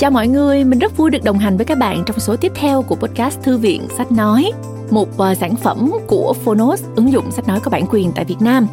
Chào mọi người, mình rất vui được đồng hành với các bạn trong số tiếp theo của podcast Thư viện Sách Nói, một ờ, sản phẩm của Phonos, ứng dụng sách nói có bản quyền tại Việt Nam.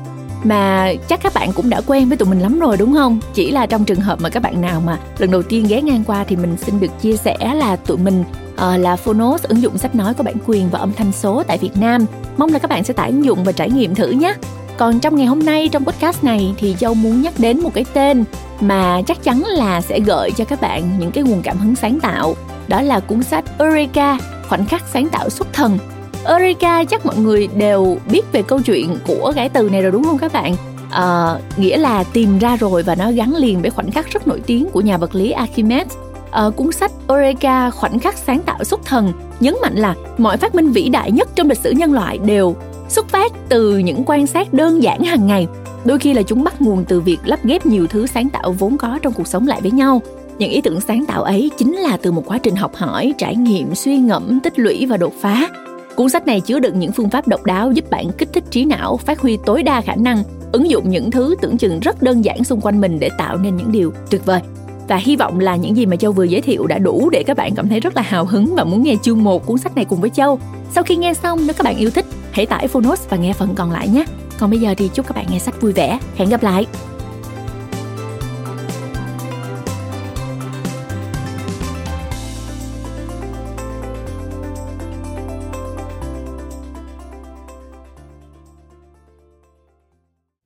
Mà chắc các bạn cũng đã quen với tụi mình lắm rồi đúng không? Chỉ là trong trường hợp mà các bạn nào mà lần đầu tiên ghé ngang qua thì mình xin được chia sẻ là tụi mình uh, là Phonos, ứng dụng sách nói có bản quyền và âm thanh số tại Việt Nam. Mong là các bạn sẽ tải ứng dụng và trải nghiệm thử nhé. Còn trong ngày hôm nay trong podcast này thì Châu muốn nhắc đến một cái tên mà chắc chắn là sẽ gợi cho các bạn những cái nguồn cảm hứng sáng tạo. Đó là cuốn sách Eureka, khoảnh khắc sáng tạo xuất thần. Eureka chắc mọi người đều biết về câu chuyện của cái từ này rồi đúng không các bạn? À, nghĩa là tìm ra rồi và nó gắn liền với khoảnh khắc rất nổi tiếng của nhà vật lý Archimedes. À, cuốn sách Eureka khoảnh khắc sáng tạo xuất thần nhấn mạnh là mọi phát minh vĩ đại nhất trong lịch sử nhân loại đều xuất phát từ những quan sát đơn giản hàng ngày. Đôi khi là chúng bắt nguồn từ việc lắp ghép nhiều thứ sáng tạo vốn có trong cuộc sống lại với nhau. Những ý tưởng sáng tạo ấy chính là từ một quá trình học hỏi trải nghiệm suy ngẫm tích lũy và đột phá. Cuốn sách này chứa đựng những phương pháp độc đáo giúp bạn kích thích trí não phát huy tối đa khả năng ứng dụng những thứ tưởng chừng rất đơn giản xung quanh mình để tạo nên những điều tuyệt vời. Và hy vọng là những gì mà Châu vừa giới thiệu đã đủ để các bạn cảm thấy rất là hào hứng và muốn nghe chương 1 cuốn sách này cùng với Châu. Sau khi nghe xong nếu các bạn yêu thích, hãy tải Phonos và nghe phần còn lại nhé. Còn bây giờ thì chúc các bạn nghe sách vui vẻ. Hẹn gặp lại.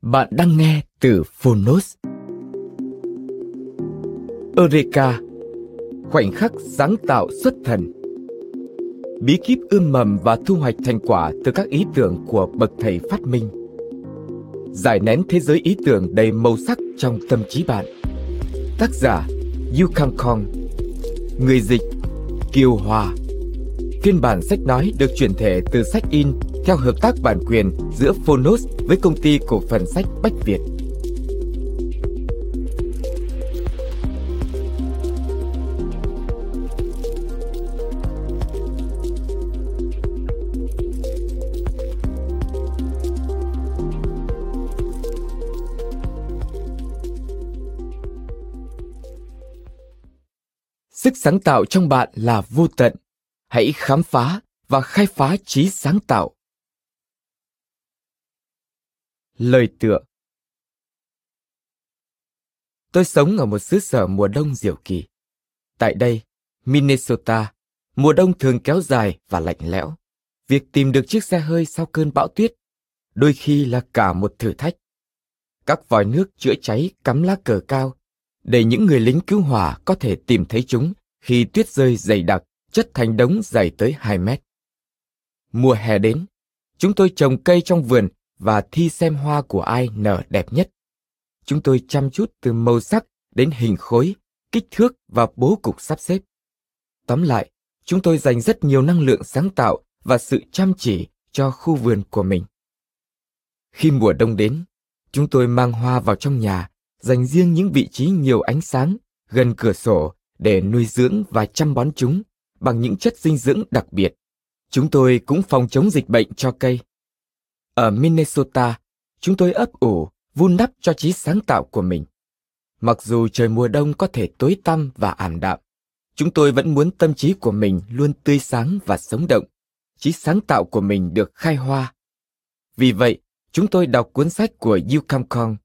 Bạn đang nghe từ Phonos. Eureka Khoảnh khắc sáng tạo xuất thần Bí kíp ươm mầm và thu hoạch thành quả từ các ý tưởng của bậc thầy phát minh. Giải nén thế giới ý tưởng đầy màu sắc trong tâm trí bạn. Tác giả, Yu Kang Kong. Người dịch, Kiều Hòa. Phiên bản sách nói được chuyển thể từ sách in theo hợp tác bản quyền giữa Phonos với công ty cổ phần sách Bách Việt. Sức sáng tạo trong bạn là vô tận. Hãy khám phá và khai phá trí sáng tạo. Lời tựa Tôi sống ở một xứ sở mùa đông diệu kỳ. Tại đây, Minnesota, mùa đông thường kéo dài và lạnh lẽo. Việc tìm được chiếc xe hơi sau cơn bão tuyết đôi khi là cả một thử thách. Các vòi nước chữa cháy cắm lá cờ cao để những người lính cứu hỏa có thể tìm thấy chúng khi tuyết rơi dày đặc chất thành đống dày tới 2 mét. Mùa hè đến, chúng tôi trồng cây trong vườn và thi xem hoa của ai nở đẹp nhất. Chúng tôi chăm chút từ màu sắc đến hình khối, kích thước và bố cục sắp xếp. Tóm lại, chúng tôi dành rất nhiều năng lượng sáng tạo và sự chăm chỉ cho khu vườn của mình. Khi mùa đông đến, chúng tôi mang hoa vào trong nhà, dành riêng những vị trí nhiều ánh sáng gần cửa sổ để nuôi dưỡng và chăm bón chúng bằng những chất dinh dưỡng đặc biệt. Chúng tôi cũng phòng chống dịch bệnh cho cây. Ở Minnesota, chúng tôi ấp ủ, vun đắp cho trí sáng tạo của mình. Mặc dù trời mùa đông có thể tối tăm và ảm đạm, chúng tôi vẫn muốn tâm trí của mình luôn tươi sáng và sống động, trí sáng tạo của mình được khai hoa. Vì vậy, chúng tôi đọc cuốn sách của Yu Kam Kong.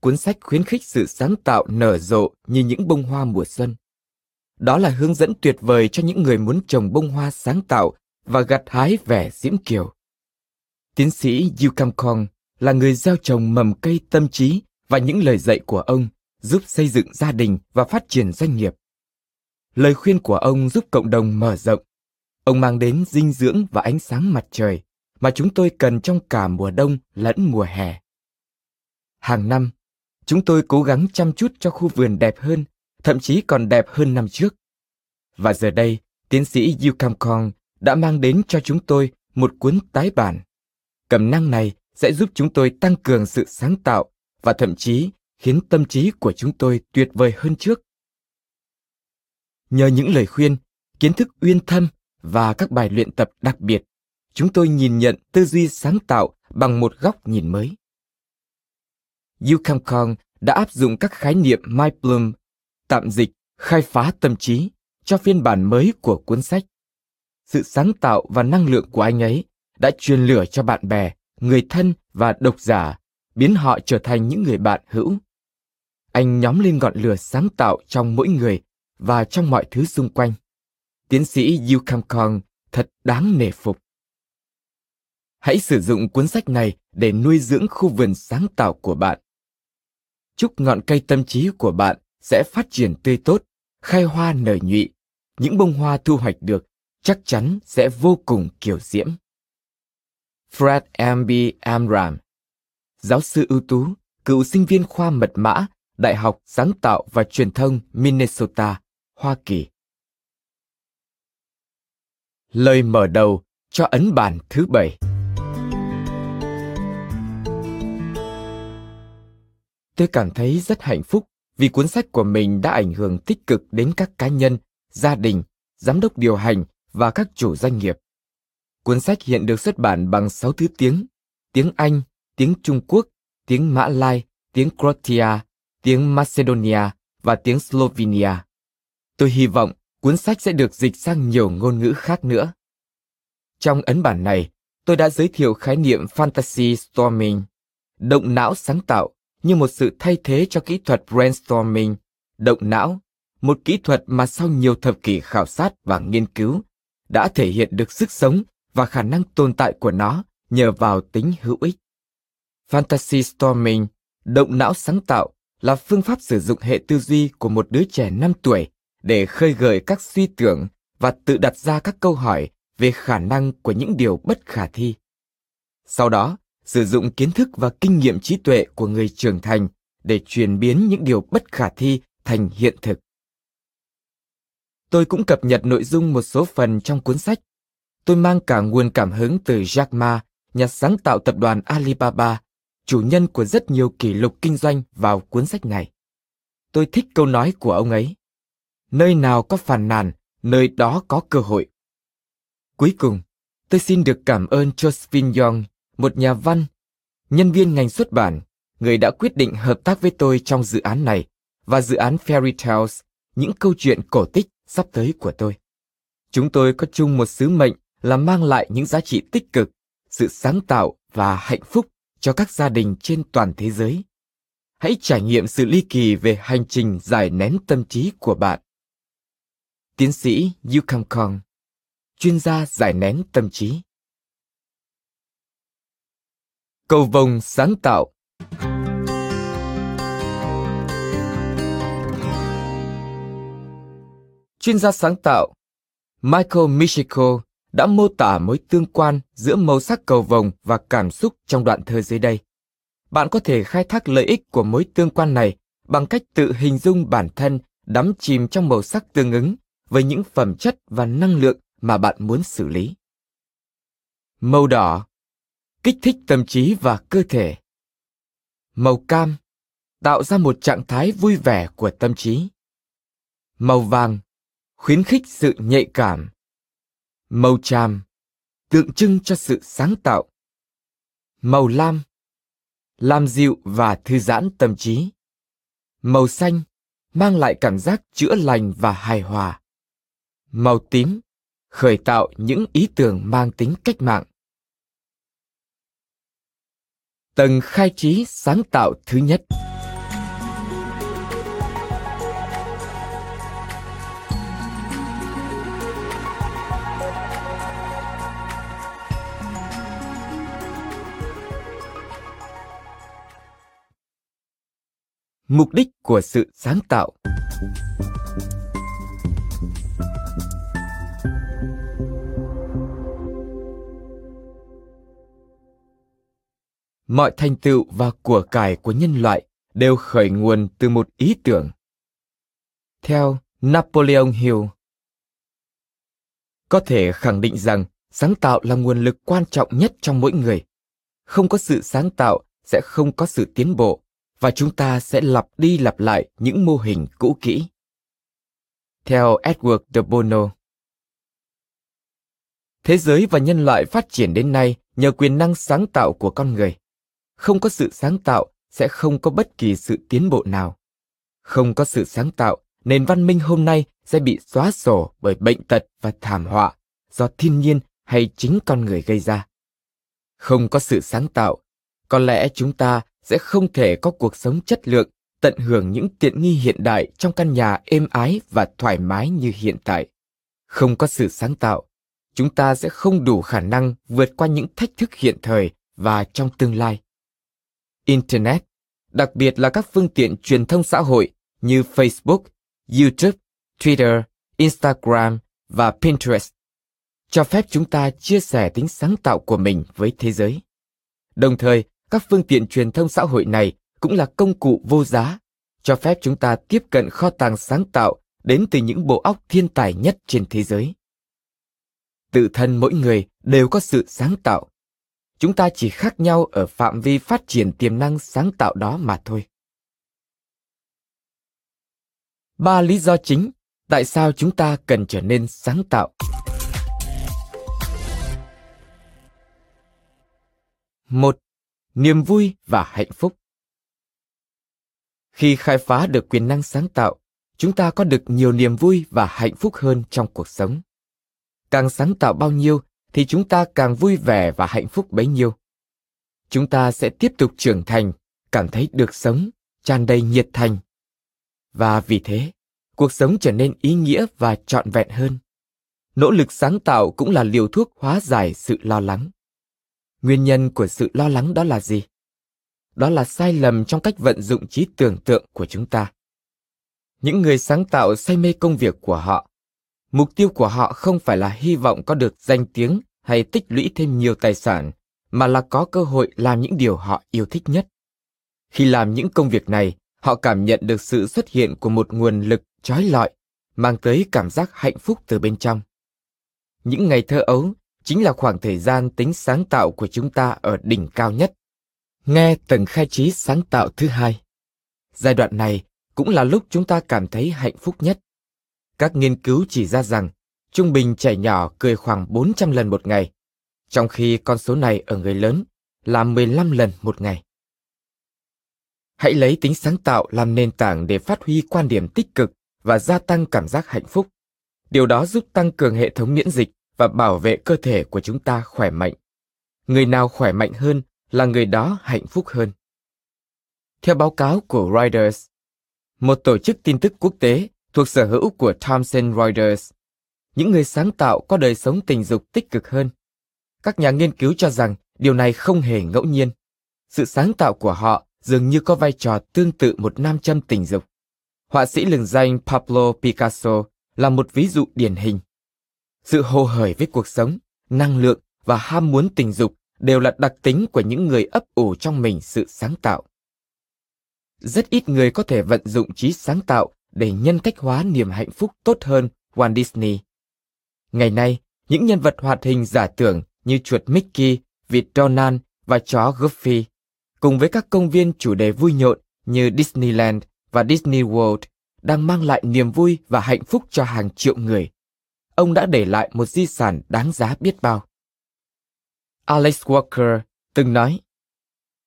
Cuốn sách khuyến khích sự sáng tạo nở rộ như những bông hoa mùa xuân. Đó là hướng dẫn tuyệt vời cho những người muốn trồng bông hoa sáng tạo và gặt hái vẻ diễm kiều. Tiến sĩ Yu Kam Kong là người gieo trồng mầm cây tâm trí và những lời dạy của ông giúp xây dựng gia đình và phát triển doanh nghiệp. Lời khuyên của ông giúp cộng đồng mở rộng. Ông mang đến dinh dưỡng và ánh sáng mặt trời mà chúng tôi cần trong cả mùa đông lẫn mùa hè. Hàng năm, chúng tôi cố gắng chăm chút cho khu vườn đẹp hơn, thậm chí còn đẹp hơn năm trước. Và giờ đây, tiến sĩ Yu Kam Kong đã mang đến cho chúng tôi một cuốn tái bản. Cẩm năng này sẽ giúp chúng tôi tăng cường sự sáng tạo và thậm chí khiến tâm trí của chúng tôi tuyệt vời hơn trước. Nhờ những lời khuyên, kiến thức uyên thâm và các bài luyện tập đặc biệt, chúng tôi nhìn nhận tư duy sáng tạo bằng một góc nhìn mới. Yu Kam Kong đã áp dụng các khái niệm Mike Bloom, tạm dịch khai phá tâm trí cho phiên bản mới của cuốn sách. Sự sáng tạo và năng lượng của anh ấy đã truyền lửa cho bạn bè, người thân và độc giả, biến họ trở thành những người bạn hữu. Anh nhóm lên ngọn lửa sáng tạo trong mỗi người và trong mọi thứ xung quanh. Tiến sĩ Yu Kam Kong thật đáng nể phục. Hãy sử dụng cuốn sách này để nuôi dưỡng khu vườn sáng tạo của bạn. Chúc ngọn cây tâm trí của bạn sẽ phát triển tươi tốt, khai hoa nở nhụy. Những bông hoa thu hoạch được chắc chắn sẽ vô cùng kiểu diễm. Fred M. B. Amram Giáo sư ưu tú, cựu sinh viên khoa mật mã, Đại học Sáng tạo và Truyền thông Minnesota, Hoa Kỳ. Lời mở đầu cho ấn bản thứ bảy. Tôi cảm thấy rất hạnh phúc vì cuốn sách của mình đã ảnh hưởng tích cực đến các cá nhân, gia đình, giám đốc điều hành và các chủ doanh nghiệp. Cuốn sách hiện được xuất bản bằng 6 thứ tiếng, tiếng Anh, tiếng Trung Quốc, tiếng Mã Lai, tiếng Croatia, tiếng Macedonia và tiếng Slovenia. Tôi hy vọng cuốn sách sẽ được dịch sang nhiều ngôn ngữ khác nữa. Trong ấn bản này, tôi đã giới thiệu khái niệm Fantasy Storming, động não sáng tạo như một sự thay thế cho kỹ thuật brainstorming, động não, một kỹ thuật mà sau nhiều thập kỷ khảo sát và nghiên cứu đã thể hiện được sức sống và khả năng tồn tại của nó nhờ vào tính hữu ích. Fantasy Storming, động não sáng tạo, là phương pháp sử dụng hệ tư duy của một đứa trẻ 5 tuổi để khơi gợi các suy tưởng và tự đặt ra các câu hỏi về khả năng của những điều bất khả thi. Sau đó, sử dụng kiến thức và kinh nghiệm trí tuệ của người trưởng thành để chuyển biến những điều bất khả thi thành hiện thực. Tôi cũng cập nhật nội dung một số phần trong cuốn sách. Tôi mang cả nguồn cảm hứng từ Jack Ma, nhà sáng tạo tập đoàn Alibaba, chủ nhân của rất nhiều kỷ lục kinh doanh vào cuốn sách này. Tôi thích câu nói của ông ấy. Nơi nào có phàn nàn, nơi đó có cơ hội. Cuối cùng, tôi xin được cảm ơn Josephine Young, một nhà văn, nhân viên ngành xuất bản, người đã quyết định hợp tác với tôi trong dự án này và dự án Fairy Tales, những câu chuyện cổ tích sắp tới của tôi. Chúng tôi có chung một sứ mệnh là mang lại những giá trị tích cực, sự sáng tạo và hạnh phúc cho các gia đình trên toàn thế giới. Hãy trải nghiệm sự ly kỳ về hành trình giải nén tâm trí của bạn. Tiến sĩ Yukam Kong, chuyên gia giải nén tâm trí. Cầu vồng sáng tạo Chuyên gia sáng tạo Michael Michiko đã mô tả mối tương quan giữa màu sắc cầu vồng và cảm xúc trong đoạn thơ dưới đây. Bạn có thể khai thác lợi ích của mối tương quan này bằng cách tự hình dung bản thân đắm chìm trong màu sắc tương ứng với những phẩm chất và năng lượng mà bạn muốn xử lý. Màu đỏ kích thích tâm trí và cơ thể. Màu cam, tạo ra một trạng thái vui vẻ của tâm trí. Màu vàng, khuyến khích sự nhạy cảm. Màu tràm, tượng trưng cho sự sáng tạo. Màu lam làm dịu và thư giãn tâm trí. Màu xanh, mang lại cảm giác chữa lành và hài hòa. Màu tím, khởi tạo những ý tưởng mang tính cách mạng. Tầng khai trí sáng tạo thứ nhất. Mục đích của sự sáng tạo. Mọi thành tựu và của cải của nhân loại đều khởi nguồn từ một ý tưởng. Theo Napoleon Hill, có thể khẳng định rằng sáng tạo là nguồn lực quan trọng nhất trong mỗi người. Không có sự sáng tạo sẽ không có sự tiến bộ và chúng ta sẽ lặp đi lặp lại những mô hình cũ kỹ. Theo Edward de Bono, thế giới và nhân loại phát triển đến nay nhờ quyền năng sáng tạo của con người không có sự sáng tạo sẽ không có bất kỳ sự tiến bộ nào không có sự sáng tạo nền văn minh hôm nay sẽ bị xóa sổ bởi bệnh tật và thảm họa do thiên nhiên hay chính con người gây ra. Không có sự sáng tạo, có lẽ chúng ta sẽ không thể có cuộc sống chất lượng, tận hưởng những tiện nghi hiện đại trong căn nhà êm ái và thoải mái như hiện tại. Không có sự sáng tạo, chúng ta sẽ không đủ khả năng vượt qua những thách thức hiện thời và trong tương lai. Internet, đặc biệt là các phương tiện truyền thông xã hội như Facebook, YouTube, Twitter, Instagram và Pinterest, cho phép chúng ta chia sẻ tính sáng tạo của mình với thế giới. Đồng thời, các phương tiện truyền thông xã hội này cũng là công cụ vô giá, cho phép chúng ta tiếp cận kho tàng sáng tạo đến từ những bộ óc thiên tài nhất trên thế giới. Tự thân mỗi người đều có sự sáng tạo. Chúng ta chỉ khác nhau ở phạm vi phát triển tiềm năng sáng tạo đó mà thôi. Ba lý do chính tại sao chúng ta cần trở nên sáng tạo. Một, niềm vui và hạnh phúc. Khi khai phá được quyền năng sáng tạo, chúng ta có được nhiều niềm vui và hạnh phúc hơn trong cuộc sống. Càng sáng tạo bao nhiêu thì chúng ta càng vui vẻ và hạnh phúc bấy nhiêu. Chúng ta sẽ tiếp tục trưởng thành, cảm thấy được sống, tràn đầy nhiệt thành. Và vì thế, cuộc sống trở nên ý nghĩa và trọn vẹn hơn. Nỗ lực sáng tạo cũng là liều thuốc hóa giải sự lo lắng. Nguyên nhân của sự lo lắng đó là gì? Đó là sai lầm trong cách vận dụng trí tưởng tượng của chúng ta. Những người sáng tạo say mê công việc của họ. Mục tiêu của họ không phải là hy vọng có được danh tiếng hay tích lũy thêm nhiều tài sản, mà là có cơ hội làm những điều họ yêu thích nhất. Khi làm những công việc này, họ cảm nhận được sự xuất hiện của một nguồn lực trói lọi, mang tới cảm giác hạnh phúc từ bên trong. Những ngày thơ ấu chính là khoảng thời gian tính sáng tạo của chúng ta ở đỉnh cao nhất. Nghe tầng khai trí sáng tạo thứ hai. Giai đoạn này cũng là lúc chúng ta cảm thấy hạnh phúc nhất. Các nghiên cứu chỉ ra rằng trung bình trẻ nhỏ cười khoảng 400 lần một ngày, trong khi con số này ở người lớn là 15 lần một ngày. Hãy lấy tính sáng tạo làm nền tảng để phát huy quan điểm tích cực và gia tăng cảm giác hạnh phúc. Điều đó giúp tăng cường hệ thống miễn dịch và bảo vệ cơ thể của chúng ta khỏe mạnh. Người nào khỏe mạnh hơn là người đó hạnh phúc hơn. Theo báo cáo của Reuters, một tổ chức tin tức quốc tế thuộc sở hữu của Thomson Reuters, những người sáng tạo có đời sống tình dục tích cực hơn. Các nhà nghiên cứu cho rằng điều này không hề ngẫu nhiên. Sự sáng tạo của họ dường như có vai trò tương tự một nam châm tình dục. Họa sĩ lừng danh Pablo Picasso là một ví dụ điển hình. Sự hồ hởi với cuộc sống, năng lượng và ham muốn tình dục đều là đặc tính của những người ấp ủ trong mình sự sáng tạo. Rất ít người có thể vận dụng trí sáng tạo để nhân cách hóa niềm hạnh phúc tốt hơn Walt Disney. Ngày nay, những nhân vật hoạt hình giả tưởng như chuột Mickey, vịt Donald và chó Goofy, cùng với các công viên chủ đề vui nhộn như Disneyland và Disney World đang mang lại niềm vui và hạnh phúc cho hàng triệu người. Ông đã để lại một di sản đáng giá biết bao. Alex Walker từng nói,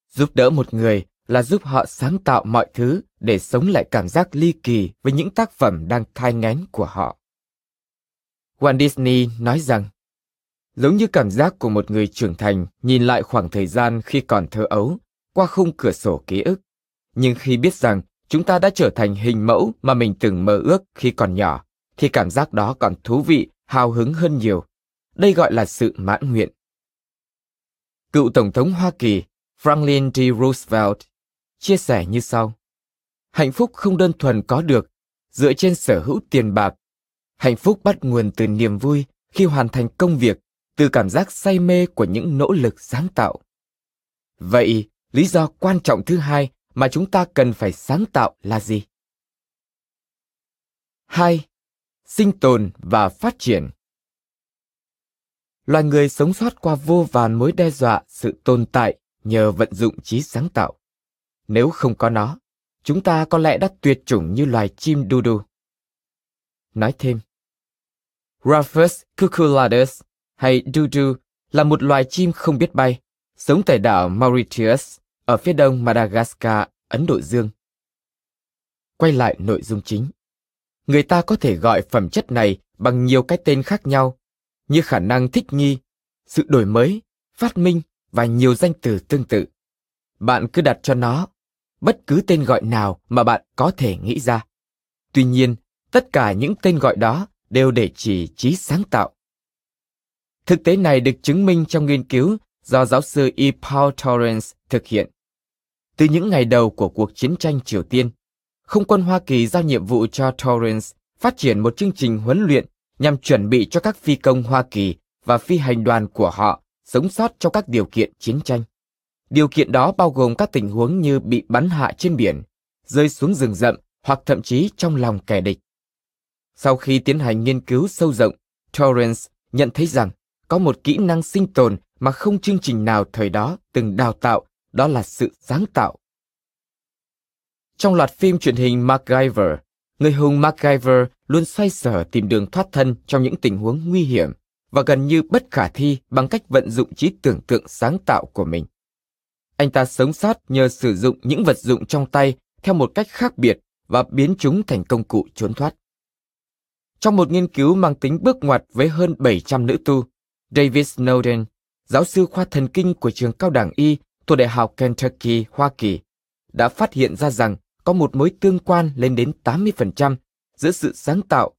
giúp đỡ một người là giúp họ sáng tạo mọi thứ để sống lại cảm giác ly kỳ với những tác phẩm đang thai ngén của họ. Walt Disney nói rằng, giống như cảm giác của một người trưởng thành nhìn lại khoảng thời gian khi còn thơ ấu qua khung cửa sổ ký ức, nhưng khi biết rằng chúng ta đã trở thành hình mẫu mà mình từng mơ ước khi còn nhỏ, thì cảm giác đó còn thú vị, hào hứng hơn nhiều. Đây gọi là sự mãn nguyện. Cựu Tổng thống Hoa Kỳ Franklin D. Roosevelt chia sẻ như sau. Hạnh phúc không đơn thuần có được dựa trên sở hữu tiền bạc. Hạnh phúc bắt nguồn từ niềm vui khi hoàn thành công việc, từ cảm giác say mê của những nỗ lực sáng tạo. Vậy, lý do quan trọng thứ hai mà chúng ta cần phải sáng tạo là gì? Hai, Sinh tồn và phát triển loài người sống sót qua vô vàn mối đe dọa sự tồn tại nhờ vận dụng trí sáng tạo. Nếu không có nó, chúng ta có lẽ đã tuyệt chủng như loài chim đu đu. Nói thêm, Rufus cucullatus hay Dudu là một loài chim không biết bay, sống tại đảo Mauritius ở phía đông Madagascar, Ấn Độ Dương. Quay lại nội dung chính. người ta có thể gọi phẩm chất này bằng nhiều cái tên khác nhau, như khả năng thích nghi, sự đổi mới, phát minh và nhiều danh từ tương tự. Bạn cứ đặt cho nó bất cứ tên gọi nào mà bạn có thể nghĩ ra. Tuy nhiên, tất cả những tên gọi đó đều để chỉ trí sáng tạo. Thực tế này được chứng minh trong nghiên cứu do giáo sư E. Paul Torrance thực hiện. Từ những ngày đầu của cuộc chiến tranh Triều Tiên, không quân Hoa Kỳ giao nhiệm vụ cho Torrance phát triển một chương trình huấn luyện nhằm chuẩn bị cho các phi công Hoa Kỳ và phi hành đoàn của họ sống sót trong các điều kiện chiến tranh. Điều kiện đó bao gồm các tình huống như bị bắn hạ trên biển, rơi xuống rừng rậm hoặc thậm chí trong lòng kẻ địch. Sau khi tiến hành nghiên cứu sâu rộng, Torrance nhận thấy rằng có một kỹ năng sinh tồn mà không chương trình nào thời đó từng đào tạo, đó là sự sáng tạo. Trong loạt phim truyền hình MacGyver, người hùng MacGyver luôn xoay sở tìm đường thoát thân trong những tình huống nguy hiểm và gần như bất khả thi bằng cách vận dụng trí tưởng tượng sáng tạo của mình. Anh ta sống sót nhờ sử dụng những vật dụng trong tay theo một cách khác biệt và biến chúng thành công cụ trốn thoát. Trong một nghiên cứu mang tính bước ngoặt với hơn 700 nữ tu, David Snowden, giáo sư khoa thần kinh của trường cao đẳng y thuộc Đại học Kentucky, Hoa Kỳ, đã phát hiện ra rằng có một mối tương quan lên đến 80% giữa sự sáng tạo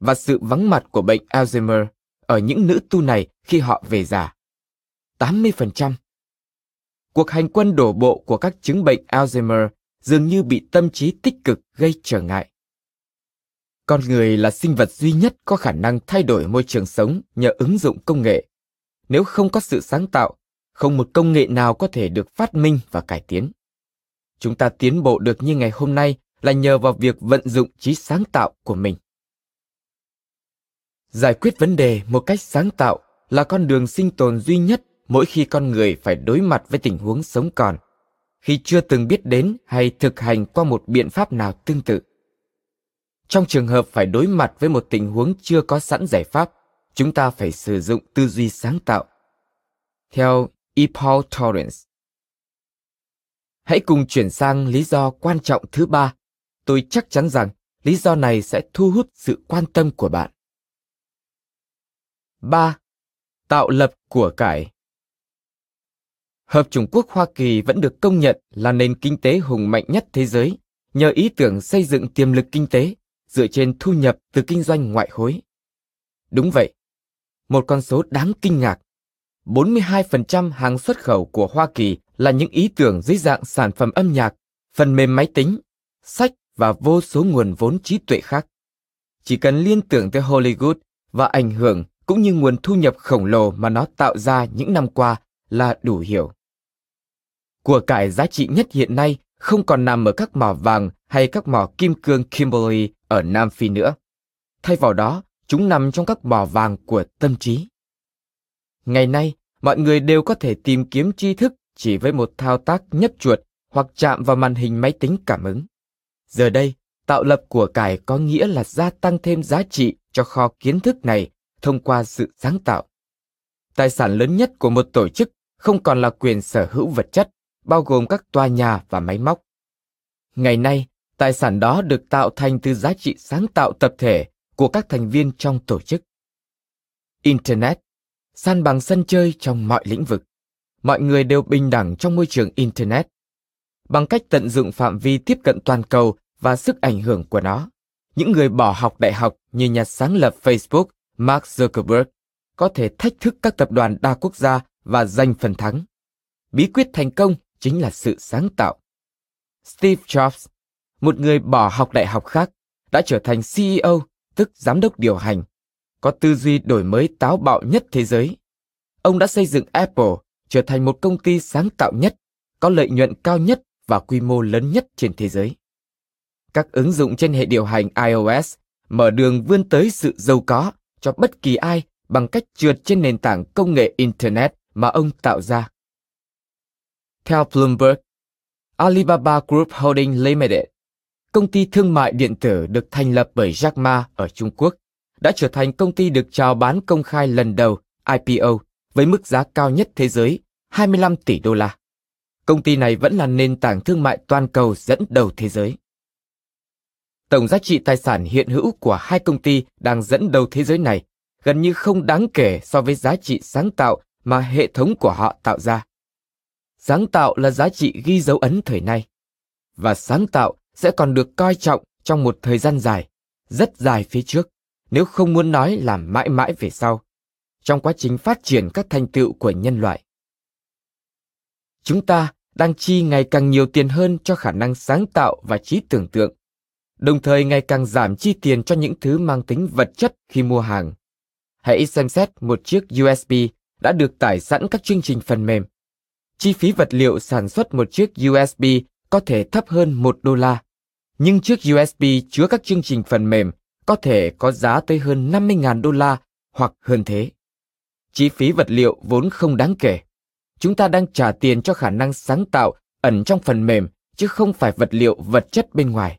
và sự vắng mặt của bệnh Alzheimer ở những nữ tu này khi họ về già. 80%. Cuộc hành quân đổ bộ của các chứng bệnh Alzheimer dường như bị tâm trí tích cực gây trở ngại. Con người là sinh vật duy nhất có khả năng thay đổi môi trường sống nhờ ứng dụng công nghệ. Nếu không có sự sáng tạo, không một công nghệ nào có thể được phát minh và cải tiến. Chúng ta tiến bộ được như ngày hôm nay là nhờ vào việc vận dụng trí sáng tạo của mình. Giải quyết vấn đề một cách sáng tạo là con đường sinh tồn duy nhất mỗi khi con người phải đối mặt với tình huống sống còn, khi chưa từng biết đến hay thực hành qua một biện pháp nào tương tự. Trong trường hợp phải đối mặt với một tình huống chưa có sẵn giải pháp, chúng ta phải sử dụng tư duy sáng tạo. Theo E. Paul Torrance. Hãy cùng chuyển sang lý do quan trọng thứ ba. Tôi chắc chắn rằng lý do này sẽ thu hút sự quan tâm của bạn. 3. Tạo lập của cải Hợp Trung Quốc Hoa Kỳ vẫn được công nhận là nền kinh tế hùng mạnh nhất thế giới nhờ ý tưởng xây dựng tiềm lực kinh tế dựa trên thu nhập từ kinh doanh ngoại hối. Đúng vậy, một con số đáng kinh ngạc. 42% hàng xuất khẩu của Hoa Kỳ là những ý tưởng dưới dạng sản phẩm âm nhạc, phần mềm máy tính, sách và vô số nguồn vốn trí tuệ khác. Chỉ cần liên tưởng tới Hollywood và ảnh hưởng cũng như nguồn thu nhập khổng lồ mà nó tạo ra những năm qua là đủ hiểu. Của cải giá trị nhất hiện nay không còn nằm ở các mỏ vàng hay các mỏ kim cương Kimberley ở Nam Phi nữa. Thay vào đó, chúng nằm trong các mỏ vàng của tâm trí. Ngày nay, mọi người đều có thể tìm kiếm tri thức chỉ với một thao tác nhấp chuột hoặc chạm vào màn hình máy tính cảm ứng. Giờ đây, tạo lập của cải có nghĩa là gia tăng thêm giá trị cho kho kiến thức này thông qua sự sáng tạo. Tài sản lớn nhất của một tổ chức không còn là quyền sở hữu vật chất, bao gồm các tòa nhà và máy móc. Ngày nay, tài sản đó được tạo thành từ giá trị sáng tạo tập thể của các thành viên trong tổ chức. Internet, san bằng sân chơi trong mọi lĩnh vực. Mọi người đều bình đẳng trong môi trường Internet. Bằng cách tận dụng phạm vi tiếp cận toàn cầu và sức ảnh hưởng của nó, những người bỏ học đại học như nhà sáng lập Facebook Mark Zuckerberg có thể thách thức các tập đoàn đa quốc gia và giành phần thắng. Bí quyết thành công chính là sự sáng tạo. Steve Jobs, một người bỏ học đại học khác, đã trở thành CEO, tức giám đốc điều hành, có tư duy đổi mới táo bạo nhất thế giới. Ông đã xây dựng Apple trở thành một công ty sáng tạo nhất, có lợi nhuận cao nhất và quy mô lớn nhất trên thế giới. Các ứng dụng trên hệ điều hành iOS mở đường vươn tới sự giàu có cho bất kỳ ai bằng cách trượt trên nền tảng công nghệ Internet mà ông tạo ra. Theo Bloomberg, Alibaba Group Holding Limited, công ty thương mại điện tử được thành lập bởi Jack Ma ở Trung Quốc, đã trở thành công ty được chào bán công khai lần đầu IPO với mức giá cao nhất thế giới 25 tỷ đô la. Công ty này vẫn là nền tảng thương mại toàn cầu dẫn đầu thế giới. tổng giá trị tài sản hiện hữu của hai công ty đang dẫn đầu thế giới này gần như không đáng kể so với giá trị sáng tạo mà hệ thống của họ tạo ra. Sáng tạo là giá trị ghi dấu ấn thời nay, và sáng tạo sẽ còn được coi trọng trong một thời gian dài, rất dài phía trước, nếu không muốn nói là mãi mãi về sau, trong quá trình phát triển các thành tựu của nhân loại. Chúng ta đang chi ngày càng nhiều tiền hơn cho khả năng sáng tạo và trí tưởng tượng, đồng thời ngày càng giảm chi tiền cho những thứ mang tính vật chất khi mua hàng. Hãy xem xét một chiếc USB đã được tải sẵn các chương trình phần mềm. Chi phí vật liệu sản xuất một chiếc USB có thể thấp hơn 1 đô la, nhưng chiếc USB chứa các chương trình phần mềm có thể có giá tới hơn 50.000 đô la hoặc hơn thế. Chi phí vật liệu vốn không đáng kể. Chúng ta đang trả tiền cho khả năng sáng tạo ẩn trong phần mềm chứ không phải vật liệu vật chất bên ngoài.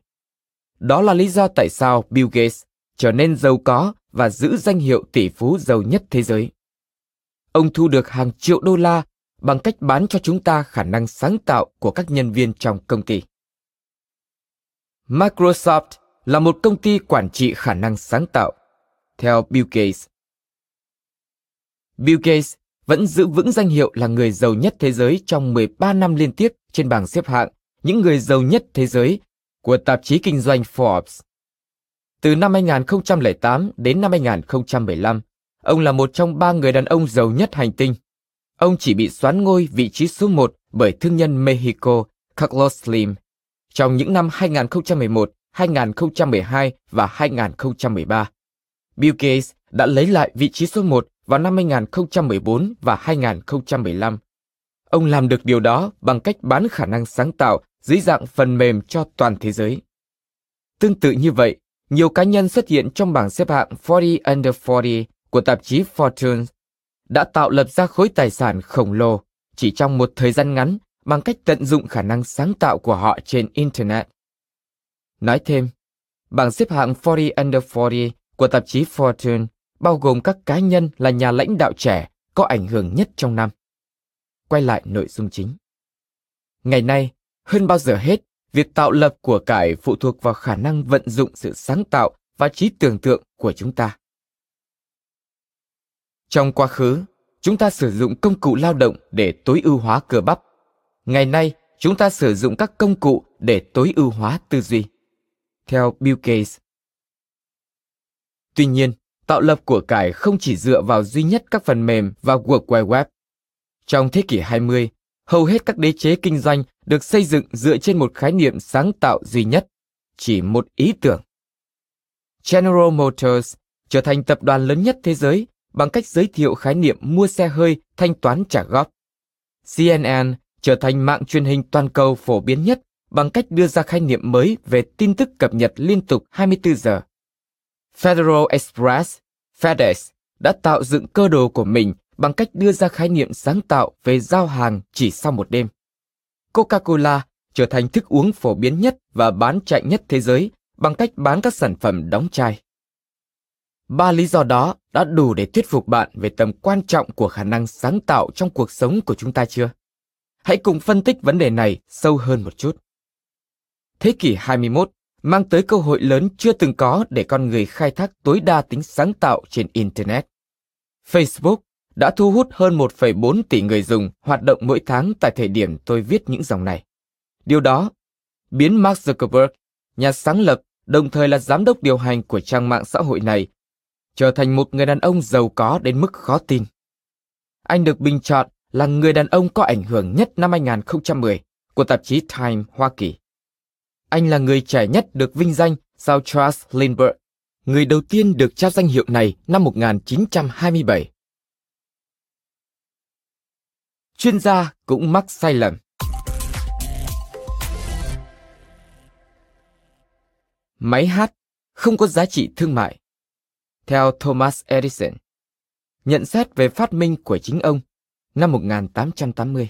Đó là lý do tại sao Bill Gates trở nên giàu có và giữ danh hiệu tỷ phú giàu nhất thế giới. Ông thu được hàng triệu đô la bằng cách bán cho chúng ta khả năng sáng tạo của các nhân viên trong công ty. Microsoft là một công ty quản trị khả năng sáng tạo, theo Bill Gates. Bill Gates vẫn giữ vững danh hiệu là người giàu nhất thế giới trong 13 năm liên tiếp trên bảng xếp hạng những người giàu nhất thế giới của tạp chí kinh doanh Forbes. Từ năm 2008 đến năm 2015, ông là một trong ba người đàn ông giàu nhất hành tinh. Ông chỉ bị xoán ngôi vị trí số 1 bởi thương nhân Mexico Carlos Slim trong những năm 2011, 2012 và 2013. Bill Gates đã lấy lại vị trí số 1 vào năm 2014 và 2015. Ông làm được điều đó bằng cách bán khả năng sáng tạo dưới dạng phần mềm cho toàn thế giới. Tương tự như vậy, nhiều cá nhân xuất hiện trong bảng xếp hạng 40 Under 40 của tạp chí Fortune đã tạo lập ra khối tài sản khổng lồ chỉ trong một thời gian ngắn bằng cách tận dụng khả năng sáng tạo của họ trên Internet. Nói thêm, bảng xếp hạng 40 Under 40 của tạp chí Fortune bao gồm các cá nhân là nhà lãnh đạo trẻ có ảnh hưởng nhất trong năm. Quay lại nội dung chính. Ngày nay, hơn bao giờ hết, việc tạo lập của cải phụ thuộc vào khả năng vận dụng sự sáng tạo và trí tưởng tượng của chúng ta. Trong quá khứ, chúng ta sử dụng công cụ lao động để tối ưu hóa cơ bắp. Ngày nay, chúng ta sử dụng các công cụ để tối ưu hóa tư duy. Theo Bill Gates. Tuy nhiên, tạo lập của cải không chỉ dựa vào duy nhất các phần mềm và World Wide Web. Trong thế kỷ 20, hầu hết các đế chế kinh doanh được xây dựng dựa trên một khái niệm sáng tạo duy nhất, chỉ một ý tưởng. General Motors trở thành tập đoàn lớn nhất thế giới bằng cách giới thiệu khái niệm mua xe hơi thanh toán trả góp. CNN trở thành mạng truyền hình toàn cầu phổ biến nhất bằng cách đưa ra khái niệm mới về tin tức cập nhật liên tục 24 giờ. Federal Express, FedEx đã tạo dựng cơ đồ của mình bằng cách đưa ra khái niệm sáng tạo về giao hàng chỉ sau một đêm. Coca-Cola trở thành thức uống phổ biến nhất và bán chạy nhất thế giới bằng cách bán các sản phẩm đóng chai. Ba lý do đó đã đủ để thuyết phục bạn về tầm quan trọng của khả năng sáng tạo trong cuộc sống của chúng ta chưa? Hãy cùng phân tích vấn đề này sâu hơn một chút. Thế kỷ 21 mang tới cơ hội lớn chưa từng có để con người khai thác tối đa tính sáng tạo trên Internet. Facebook đã thu hút hơn 1,4 tỷ người dùng hoạt động mỗi tháng tại thời điểm tôi viết những dòng này. Điều đó biến Mark Zuckerberg, nhà sáng lập, đồng thời là giám đốc điều hành của trang mạng xã hội này, trở thành một người đàn ông giàu có đến mức khó tin. Anh được bình chọn là người đàn ông có ảnh hưởng nhất năm 2010 của tạp chí Time Hoa Kỳ. Anh là người trẻ nhất được vinh danh sau Charles Lindbergh, người đầu tiên được trao danh hiệu này năm 1927. chuyên gia cũng mắc sai lầm. Máy hát không có giá trị thương mại. Theo Thomas Edison, nhận xét về phát minh của chính ông năm 1880.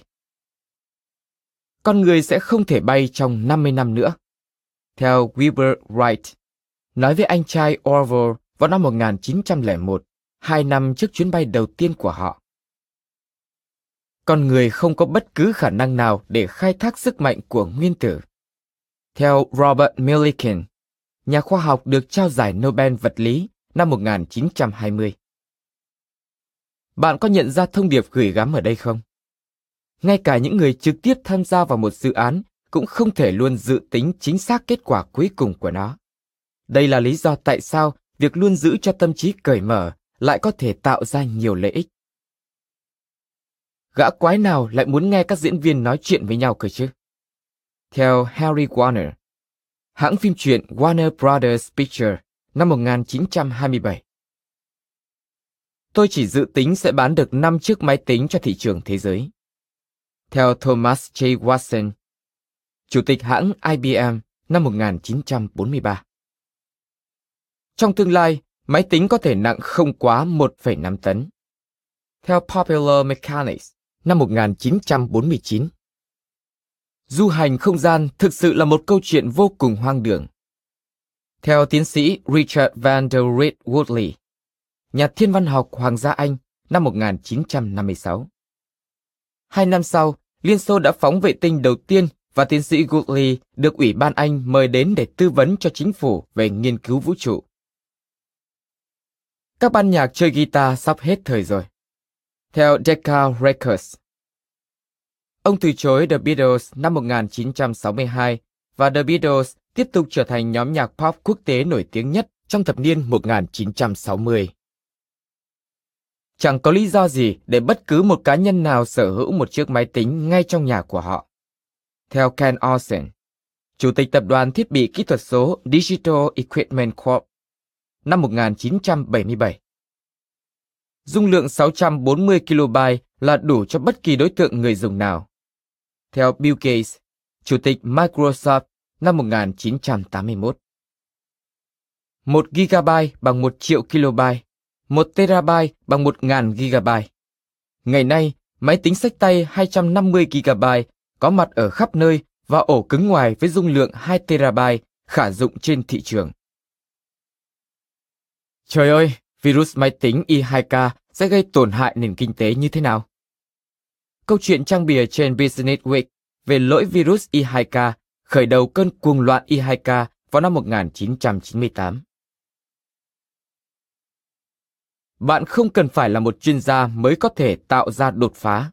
Con người sẽ không thể bay trong 50 năm nữa. Theo Wilbur Wright, nói với anh trai Orville vào năm 1901, hai năm trước chuyến bay đầu tiên của họ con người không có bất cứ khả năng nào để khai thác sức mạnh của nguyên tử. Theo Robert Millikan, nhà khoa học được trao giải Nobel vật lý năm 1920. Bạn có nhận ra thông điệp gửi gắm ở đây không? Ngay cả những người trực tiếp tham gia vào một dự án cũng không thể luôn dự tính chính xác kết quả cuối cùng của nó. Đây là lý do tại sao việc luôn giữ cho tâm trí cởi mở lại có thể tạo ra nhiều lợi ích. Gã quái nào lại muốn nghe các diễn viên nói chuyện với nhau cơ chứ? Theo Harry Warner, hãng phim truyện Warner Brothers Picture năm 1927. Tôi chỉ dự tính sẽ bán được 5 chiếc máy tính cho thị trường thế giới. Theo Thomas J. Watson, Chủ tịch hãng IBM năm 1943. Trong tương lai, máy tính có thể nặng không quá 1,5 tấn. Theo Popular Mechanics năm 1949. Du hành không gian thực sự là một câu chuyện vô cùng hoang đường. Theo tiến sĩ Richard Van der Reed Woodley, nhà thiên văn học Hoàng gia Anh năm 1956. Hai năm sau, Liên Xô đã phóng vệ tinh đầu tiên và tiến sĩ Woodley được Ủy ban Anh mời đến để tư vấn cho chính phủ về nghiên cứu vũ trụ. Các ban nhạc chơi guitar sắp hết thời rồi. Theo Decca Records, ông từ chối The Beatles năm 1962 và The Beatles tiếp tục trở thành nhóm nhạc pop quốc tế nổi tiếng nhất trong thập niên 1960. Chẳng có lý do gì để bất cứ một cá nhân nào sở hữu một chiếc máy tính ngay trong nhà của họ. Theo Ken Olsen, Chủ tịch Tập đoàn Thiết bị Kỹ thuật số Digital Equipment Corp, năm 1977. Dung lượng 640 KB là đủ cho bất kỳ đối tượng người dùng nào. Theo Bill Gates, Chủ tịch Microsoft năm 1981. 1 GB bằng 1 triệu KB, 1 TB bằng 1.000 GB. Ngày nay, máy tính sách tay 250 GB có mặt ở khắp nơi và ổ cứng ngoài với dung lượng 2 TB khả dụng trên thị trường. Trời ơi, virus máy tính i2K sẽ gây tổn hại nền kinh tế như thế nào? Câu chuyện trang bìa trên Business Week về lỗi virus i2K khởi đầu cơn cuồng loạn i2K vào năm 1998. Bạn không cần phải là một chuyên gia mới có thể tạo ra đột phá.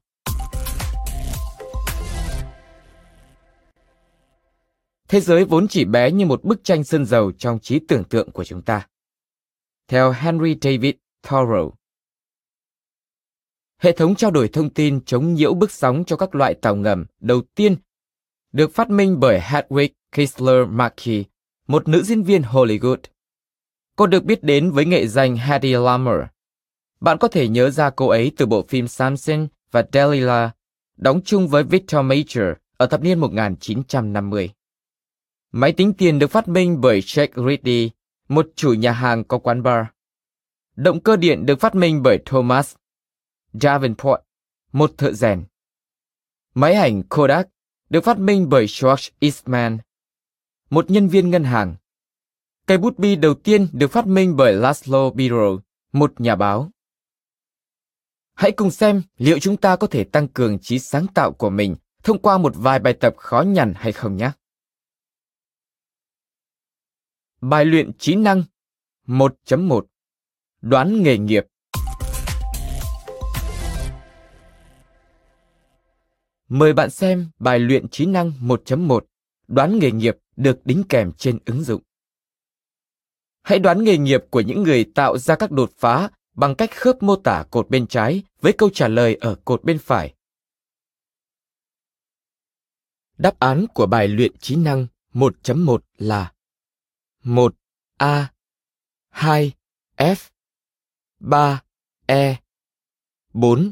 Thế giới vốn chỉ bé như một bức tranh sơn dầu trong trí tưởng tượng của chúng ta. Theo Henry David Thoreau, hệ thống trao đổi thông tin chống nhiễu bức sóng cho các loại tàu ngầm đầu tiên được phát minh bởi Hedwig Kistler MacKey, một nữ diễn viên Hollywood. Cô được biết đến với nghệ danh Hedy Lamarr. Bạn có thể nhớ ra cô ấy từ bộ phim Samson và Delilah, đóng chung với Victor Major ở thập niên 1950. Máy tính tiền được phát minh bởi Jack Reedy, một chủ nhà hàng có quán bar. Động cơ điện được phát minh bởi Thomas Davenport, một thợ rèn. Máy ảnh Kodak được phát minh bởi George Eastman, một nhân viên ngân hàng. Cây bút bi đầu tiên được phát minh bởi Laszlo Biro, một nhà báo. Hãy cùng xem liệu chúng ta có thể tăng cường trí sáng tạo của mình thông qua một vài bài tập khó nhằn hay không nhé. Bài luyện trí năng 1.1 Đoán nghề nghiệp Mời bạn xem bài luyện trí năng 1.1 Đoán nghề nghiệp được đính kèm trên ứng dụng. Hãy đoán nghề nghiệp của những người tạo ra các đột phá bằng cách khớp mô tả cột bên trái với câu trả lời ở cột bên phải. Đáp án của bài luyện trí năng 1.1 là 1A 2F 3E 4.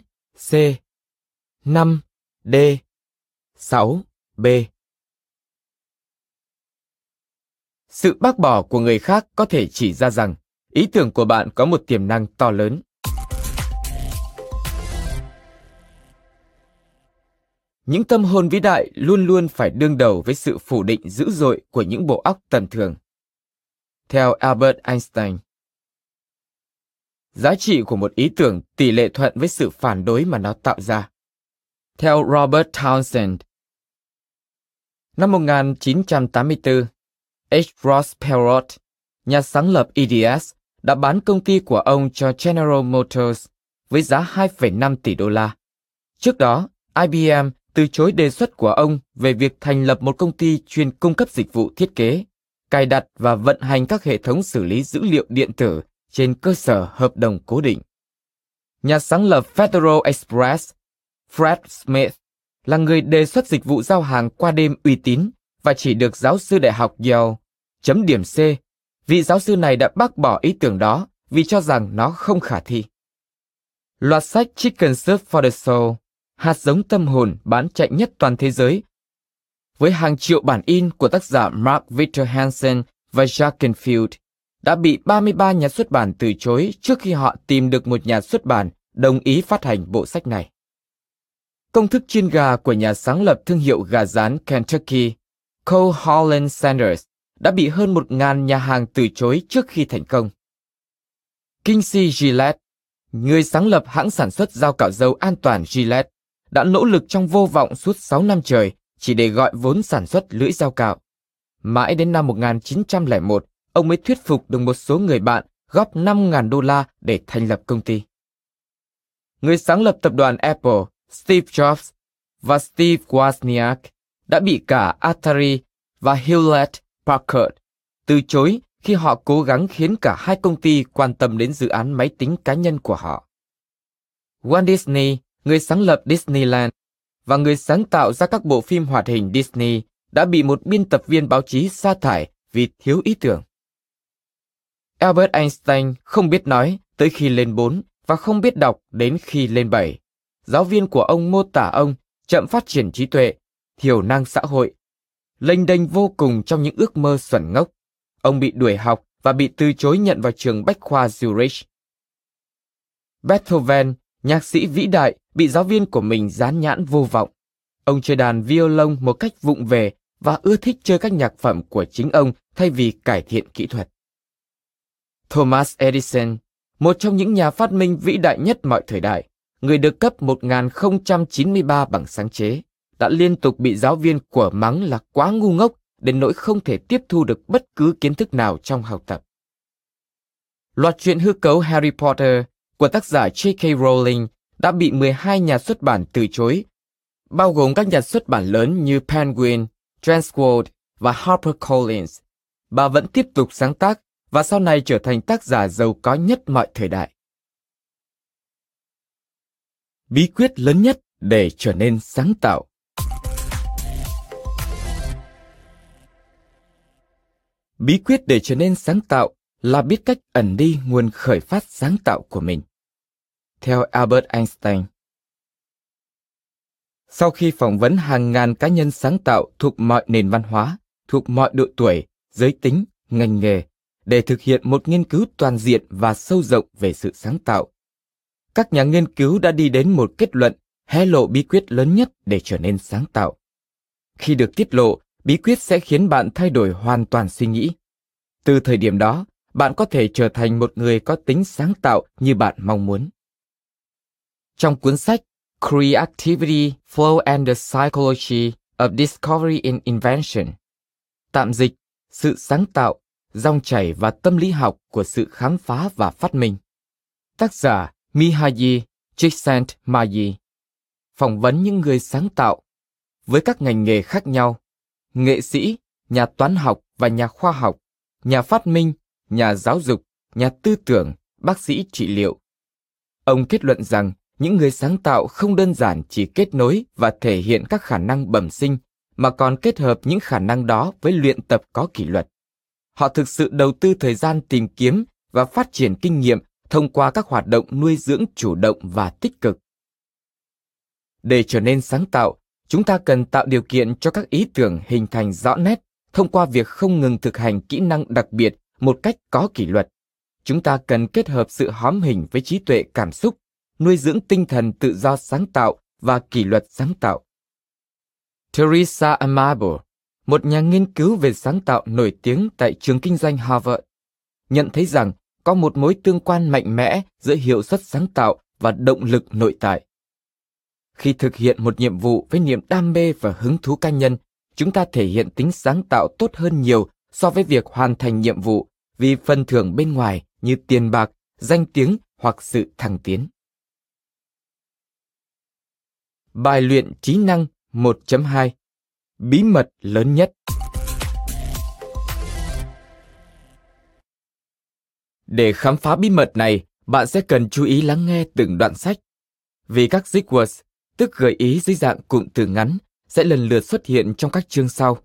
C, 5. D. 6B Sự bác bỏ của người khác có thể chỉ ra rằng ý tưởng của bạn có một tiềm năng to lớn. Những tâm hồn vĩ đại luôn luôn phải đương đầu với sự phủ định dữ dội của những bộ óc tầm thường. Theo Albert Einstein, giá trị của một ý tưởng tỷ lệ thuận với sự phản đối mà nó tạo ra. Theo Robert Townsend, năm 1984, H. Ross Perot, nhà sáng lập EDS, đã bán công ty của ông cho General Motors với giá 2,5 tỷ đô la. Trước đó, IBM từ chối đề xuất của ông về việc thành lập một công ty chuyên cung cấp dịch vụ thiết kế, cài đặt và vận hành các hệ thống xử lý dữ liệu điện tử trên cơ sở hợp đồng cố định. Nhà sáng lập Federal Express, Fred Smith, là người đề xuất dịch vụ giao hàng qua đêm uy tín và chỉ được giáo sư đại học Yale chấm điểm C. Vị giáo sư này đã bác bỏ ý tưởng đó vì cho rằng nó không khả thi. Loạt sách Chicken Soup for the Soul, hạt giống tâm hồn bán chạy nhất toàn thế giới, với hàng triệu bản in của tác giả Mark Victor Hansen và Jack Canfield đã bị 33 nhà xuất bản từ chối trước khi họ tìm được một nhà xuất bản đồng ý phát hành bộ sách này. Công thức chiên gà của nhà sáng lập thương hiệu gà rán Kentucky, Cole Holland Sanders, đã bị hơn một ngàn nhà hàng từ chối trước khi thành công. Kinsey Gillette, người sáng lập hãng sản xuất dao cạo dâu an toàn Gillette, đã nỗ lực trong vô vọng suốt 6 năm trời chỉ để gọi vốn sản xuất lưỡi dao cạo. Mãi đến năm 1901, ông mới thuyết phục được một số người bạn góp 5.000 đô la để thành lập công ty. Người sáng lập tập đoàn Apple, Steve Jobs và Steve Wozniak đã bị cả Atari và Hewlett Packard từ chối khi họ cố gắng khiến cả hai công ty quan tâm đến dự án máy tính cá nhân của họ. Walt Disney, người sáng lập Disneyland và người sáng tạo ra các bộ phim hoạt hình Disney đã bị một biên tập viên báo chí sa thải vì thiếu ý tưởng. Albert Einstein không biết nói tới khi lên 4 và không biết đọc đến khi lên 7. Giáo viên của ông mô tả ông chậm phát triển trí tuệ, thiểu năng xã hội, lênh đênh vô cùng trong những ước mơ xuẩn ngốc. Ông bị đuổi học và bị từ chối nhận vào trường Bách khoa Zurich. Beethoven, nhạc sĩ vĩ đại, bị giáo viên của mình dán nhãn vô vọng. Ông chơi đàn violon một cách vụng về và ưa thích chơi các nhạc phẩm của chính ông thay vì cải thiện kỹ thuật. Thomas Edison, một trong những nhà phát minh vĩ đại nhất mọi thời đại, người được cấp 1093 bằng sáng chế, đã liên tục bị giáo viên của mắng là quá ngu ngốc đến nỗi không thể tiếp thu được bất cứ kiến thức nào trong học tập. Loạt truyện hư cấu Harry Potter của tác giả J.K. Rowling đã bị 12 nhà xuất bản từ chối, bao gồm các nhà xuất bản lớn như Penguin, Transworld và HarperCollins. Bà vẫn tiếp tục sáng tác và sau này trở thành tác giả giàu có nhất mọi thời đại. Bí quyết lớn nhất để trở nên sáng tạo Bí quyết để trở nên sáng tạo là biết cách ẩn đi nguồn khởi phát sáng tạo của mình. Theo Albert Einstein. Sau khi phỏng vấn hàng ngàn cá nhân sáng tạo thuộc mọi nền văn hóa, thuộc mọi độ tuổi, giới tính, ngành nghề, để thực hiện một nghiên cứu toàn diện và sâu rộng về sự sáng tạo. Các nhà nghiên cứu đã đi đến một kết luận hé lộ bí quyết lớn nhất để trở nên sáng tạo. Khi được tiết lộ, bí quyết sẽ khiến bạn thay đổi hoàn toàn suy nghĩ. Từ thời điểm đó, bạn có thể trở thành một người có tính sáng tạo như bạn mong muốn. Trong cuốn sách Creativity, Flow and the Psychology of Discovery in Invention, tạm dịch, sự sáng tạo, dòng chảy và tâm lý học của sự khám phá và phát minh. Tác giả Mihaly Csikszentmihalyi phỏng vấn những người sáng tạo với các ngành nghề khác nhau, nghệ sĩ, nhà toán học và nhà khoa học, nhà phát minh, nhà giáo dục, nhà tư tưởng, bác sĩ trị liệu. Ông kết luận rằng những người sáng tạo không đơn giản chỉ kết nối và thể hiện các khả năng bẩm sinh mà còn kết hợp những khả năng đó với luyện tập có kỷ luật. Họ thực sự đầu tư thời gian tìm kiếm và phát triển kinh nghiệm thông qua các hoạt động nuôi dưỡng chủ động và tích cực. Để trở nên sáng tạo, chúng ta cần tạo điều kiện cho các ý tưởng hình thành rõ nét thông qua việc không ngừng thực hành kỹ năng đặc biệt một cách có kỷ luật. Chúng ta cần kết hợp sự hóm hình với trí tuệ cảm xúc, nuôi dưỡng tinh thần tự do sáng tạo và kỷ luật sáng tạo. Teresa Amable, một nhà nghiên cứu về sáng tạo nổi tiếng tại trường kinh doanh Harvard, nhận thấy rằng có một mối tương quan mạnh mẽ giữa hiệu suất sáng tạo và động lực nội tại. Khi thực hiện một nhiệm vụ với niềm đam mê và hứng thú cá nhân, chúng ta thể hiện tính sáng tạo tốt hơn nhiều so với việc hoàn thành nhiệm vụ vì phần thưởng bên ngoài như tiền bạc, danh tiếng hoặc sự thăng tiến. Bài luyện trí năng 1.2 Bí mật lớn nhất Để khám phá bí mật này, bạn sẽ cần chú ý lắng nghe từng đoạn sách. Vì các dịch words, tức gợi ý dưới dạng cụm từ ngắn, sẽ lần lượt xuất hiện trong các chương sau.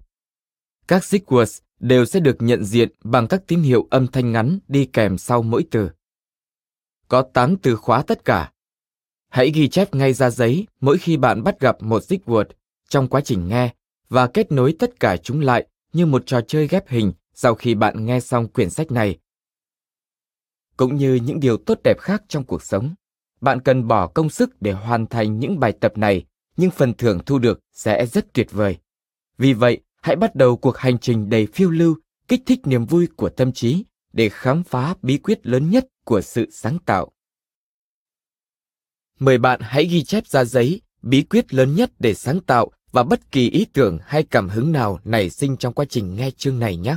Các dịch words đều sẽ được nhận diện bằng các tín hiệu âm thanh ngắn đi kèm sau mỗi từ. Có 8 từ khóa tất cả. Hãy ghi chép ngay ra giấy mỗi khi bạn bắt gặp một dịch word trong quá trình nghe và kết nối tất cả chúng lại như một trò chơi ghép hình sau khi bạn nghe xong quyển sách này. Cũng như những điều tốt đẹp khác trong cuộc sống, bạn cần bỏ công sức để hoàn thành những bài tập này, nhưng phần thưởng thu được sẽ rất tuyệt vời. Vì vậy, hãy bắt đầu cuộc hành trình đầy phiêu lưu, kích thích niềm vui của tâm trí để khám phá bí quyết lớn nhất của sự sáng tạo. Mời bạn hãy ghi chép ra giấy bí quyết lớn nhất để sáng tạo và bất kỳ ý tưởng hay cảm hứng nào nảy sinh trong quá trình nghe chương này nhé.